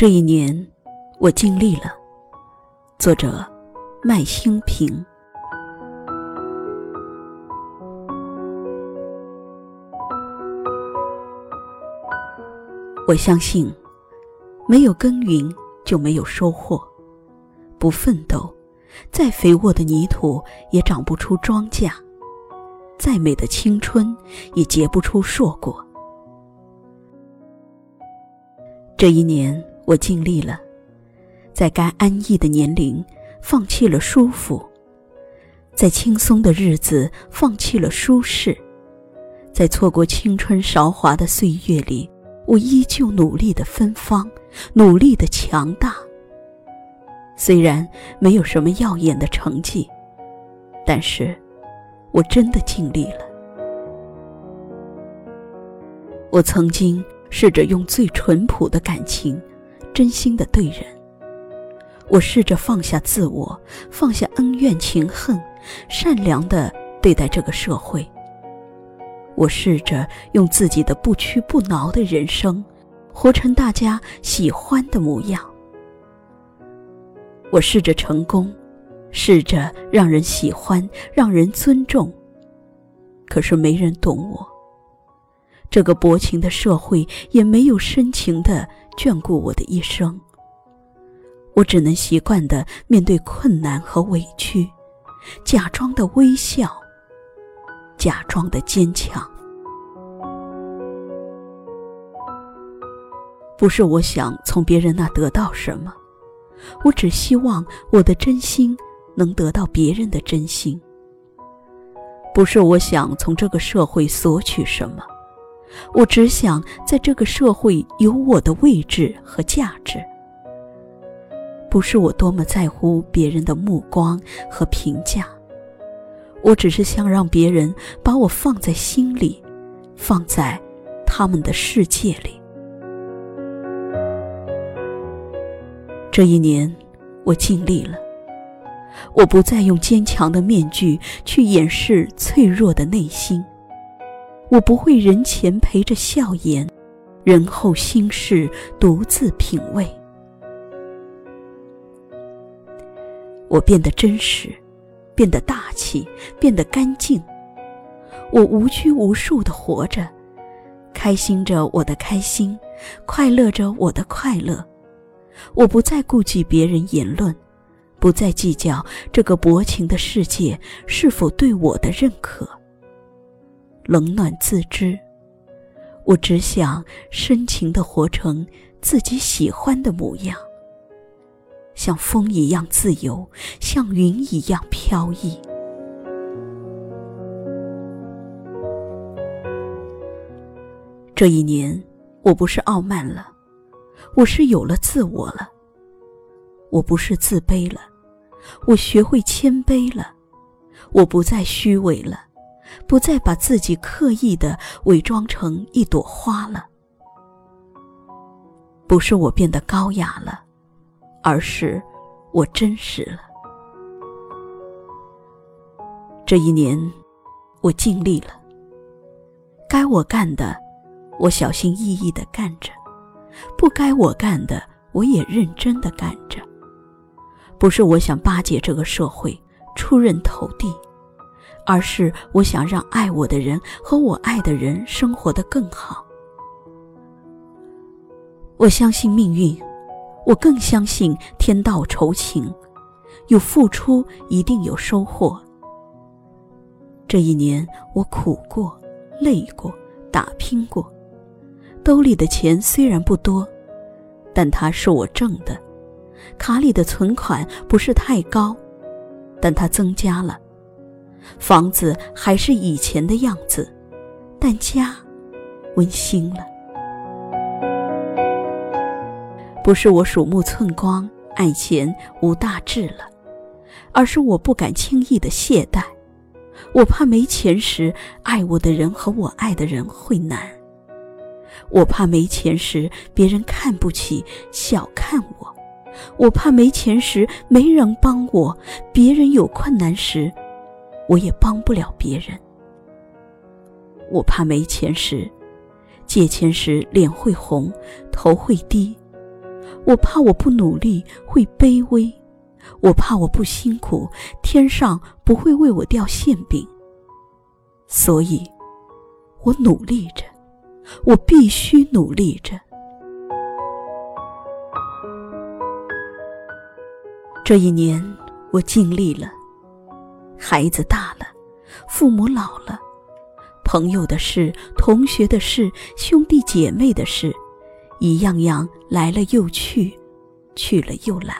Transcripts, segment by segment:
这一年，我尽力了。作者：麦兴平。我相信，没有耕耘就没有收获。不奋斗，再肥沃的泥土也长不出庄稼；再美的青春，也结不出硕果。这一年。我尽力了，在该安逸的年龄，放弃了舒服；在轻松的日子，放弃了舒适；在错过青春韶华的岁月里，我依旧努力的芬芳，努力的强大。虽然没有什么耀眼的成绩，但是，我真的尽力了。我曾经试着用最淳朴的感情。真心的对人，我试着放下自我，放下恩怨情恨，善良的对待这个社会。我试着用自己的不屈不挠的人生，活成大家喜欢的模样。我试着成功，试着让人喜欢，让人尊重。可是没人懂我，这个薄情的社会也没有深情的。眷顾我的一生，我只能习惯的面对困难和委屈，假装的微笑，假装的坚强。不是我想从别人那得到什么，我只希望我的真心能得到别人的真心。不是我想从这个社会索取什么。我只想在这个社会有我的位置和价值，不是我多么在乎别人的目光和评价，我只是想让别人把我放在心里，放在他们的世界里。这一年，我尽力了，我不再用坚强的面具去掩饰脆弱的内心。我不会人前陪着笑颜，人后心事独自品味。我变得真实，变得大气，变得干净。我无拘无束的活着，开心着我的开心，快乐着我的快乐。我不再顾忌别人言论，不再计较这个薄情的世界是否对我的认可。冷暖自知，我只想深情的活成自己喜欢的模样，像风一样自由，像云一样飘逸。这一年，我不是傲慢了，我是有了自我了；我不是自卑了，我学会谦卑了；我不再虚伪了。不再把自己刻意的伪装成一朵花了，不是我变得高雅了，而是我真实了。这一年，我尽力了，该我干的，我小心翼翼的干着；不该我干的，我也认真的干着。不是我想巴结这个社会，出人头地。而是我想让爱我的人和我爱的人生活的更好。我相信命运，我更相信天道酬勤，有付出一定有收获。这一年我苦过、累过、打拼过，兜里的钱虽然不多，但它是我挣的；卡里的存款不是太高，但它增加了。房子还是以前的样子，但家温馨了。不是我鼠目寸光、爱钱无大志了，而是我不敢轻易的懈怠。我怕没钱时，爱我的人和我爱的人会难；我怕没钱时，别人看不起、小看我；我怕没钱时没人帮我，别人有困难时。我也帮不了别人。我怕没钱时，借钱时脸会红，头会低；我怕我不努力会卑微，我怕我不辛苦，天上不会为我掉馅饼。所以，我努力着，我必须努力着。这一年，我尽力了。孩子大了，父母老了，朋友的事、同学的事、兄弟姐妹的事。一样样来了又去，去了又来。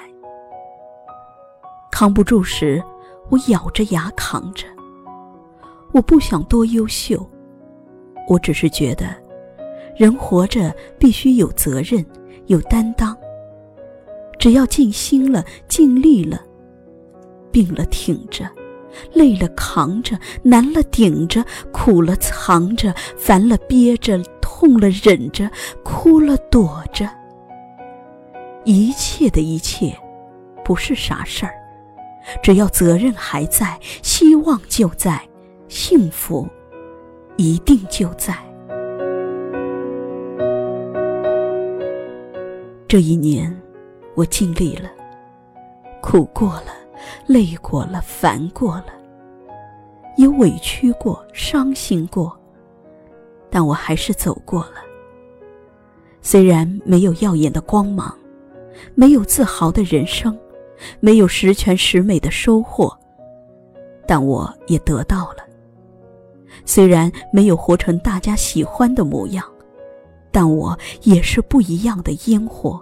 扛不住时，我咬着牙扛着。我不想多优秀，我只是觉得，人活着必须有责任，有担当。只要尽心了，尽力了，病了挺着，累了扛着，难了顶着，苦了藏着，烦了憋着。痛了忍着，哭了躲着，一切的一切，不是啥事儿。只要责任还在，希望就在，幸福一定就在。这一年，我尽力了，苦过了，累过了，烦过了，也委屈过，伤心过。但我还是走过了。虽然没有耀眼的光芒，没有自豪的人生，没有十全十美的收获，但我也得到了。虽然没有活成大家喜欢的模样，但我也是不一样的烟火。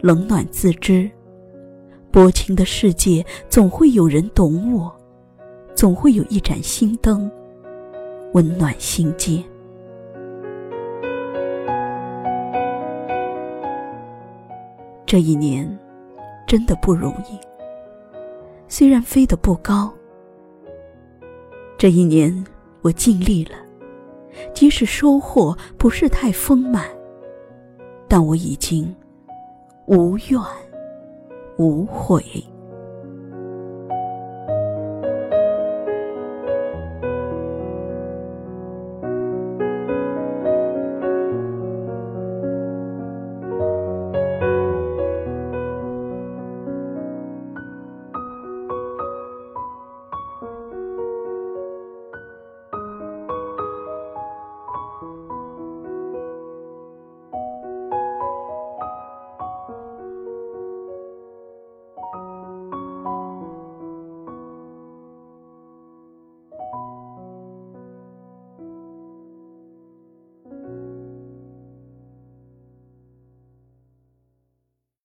冷暖自知，薄情的世界总会有人懂我，总会有一盏心灯。温暖心间。这一年真的不容易，虽然飞得不高。这一年我尽力了，即使收获不是太丰满，但我已经无怨无悔。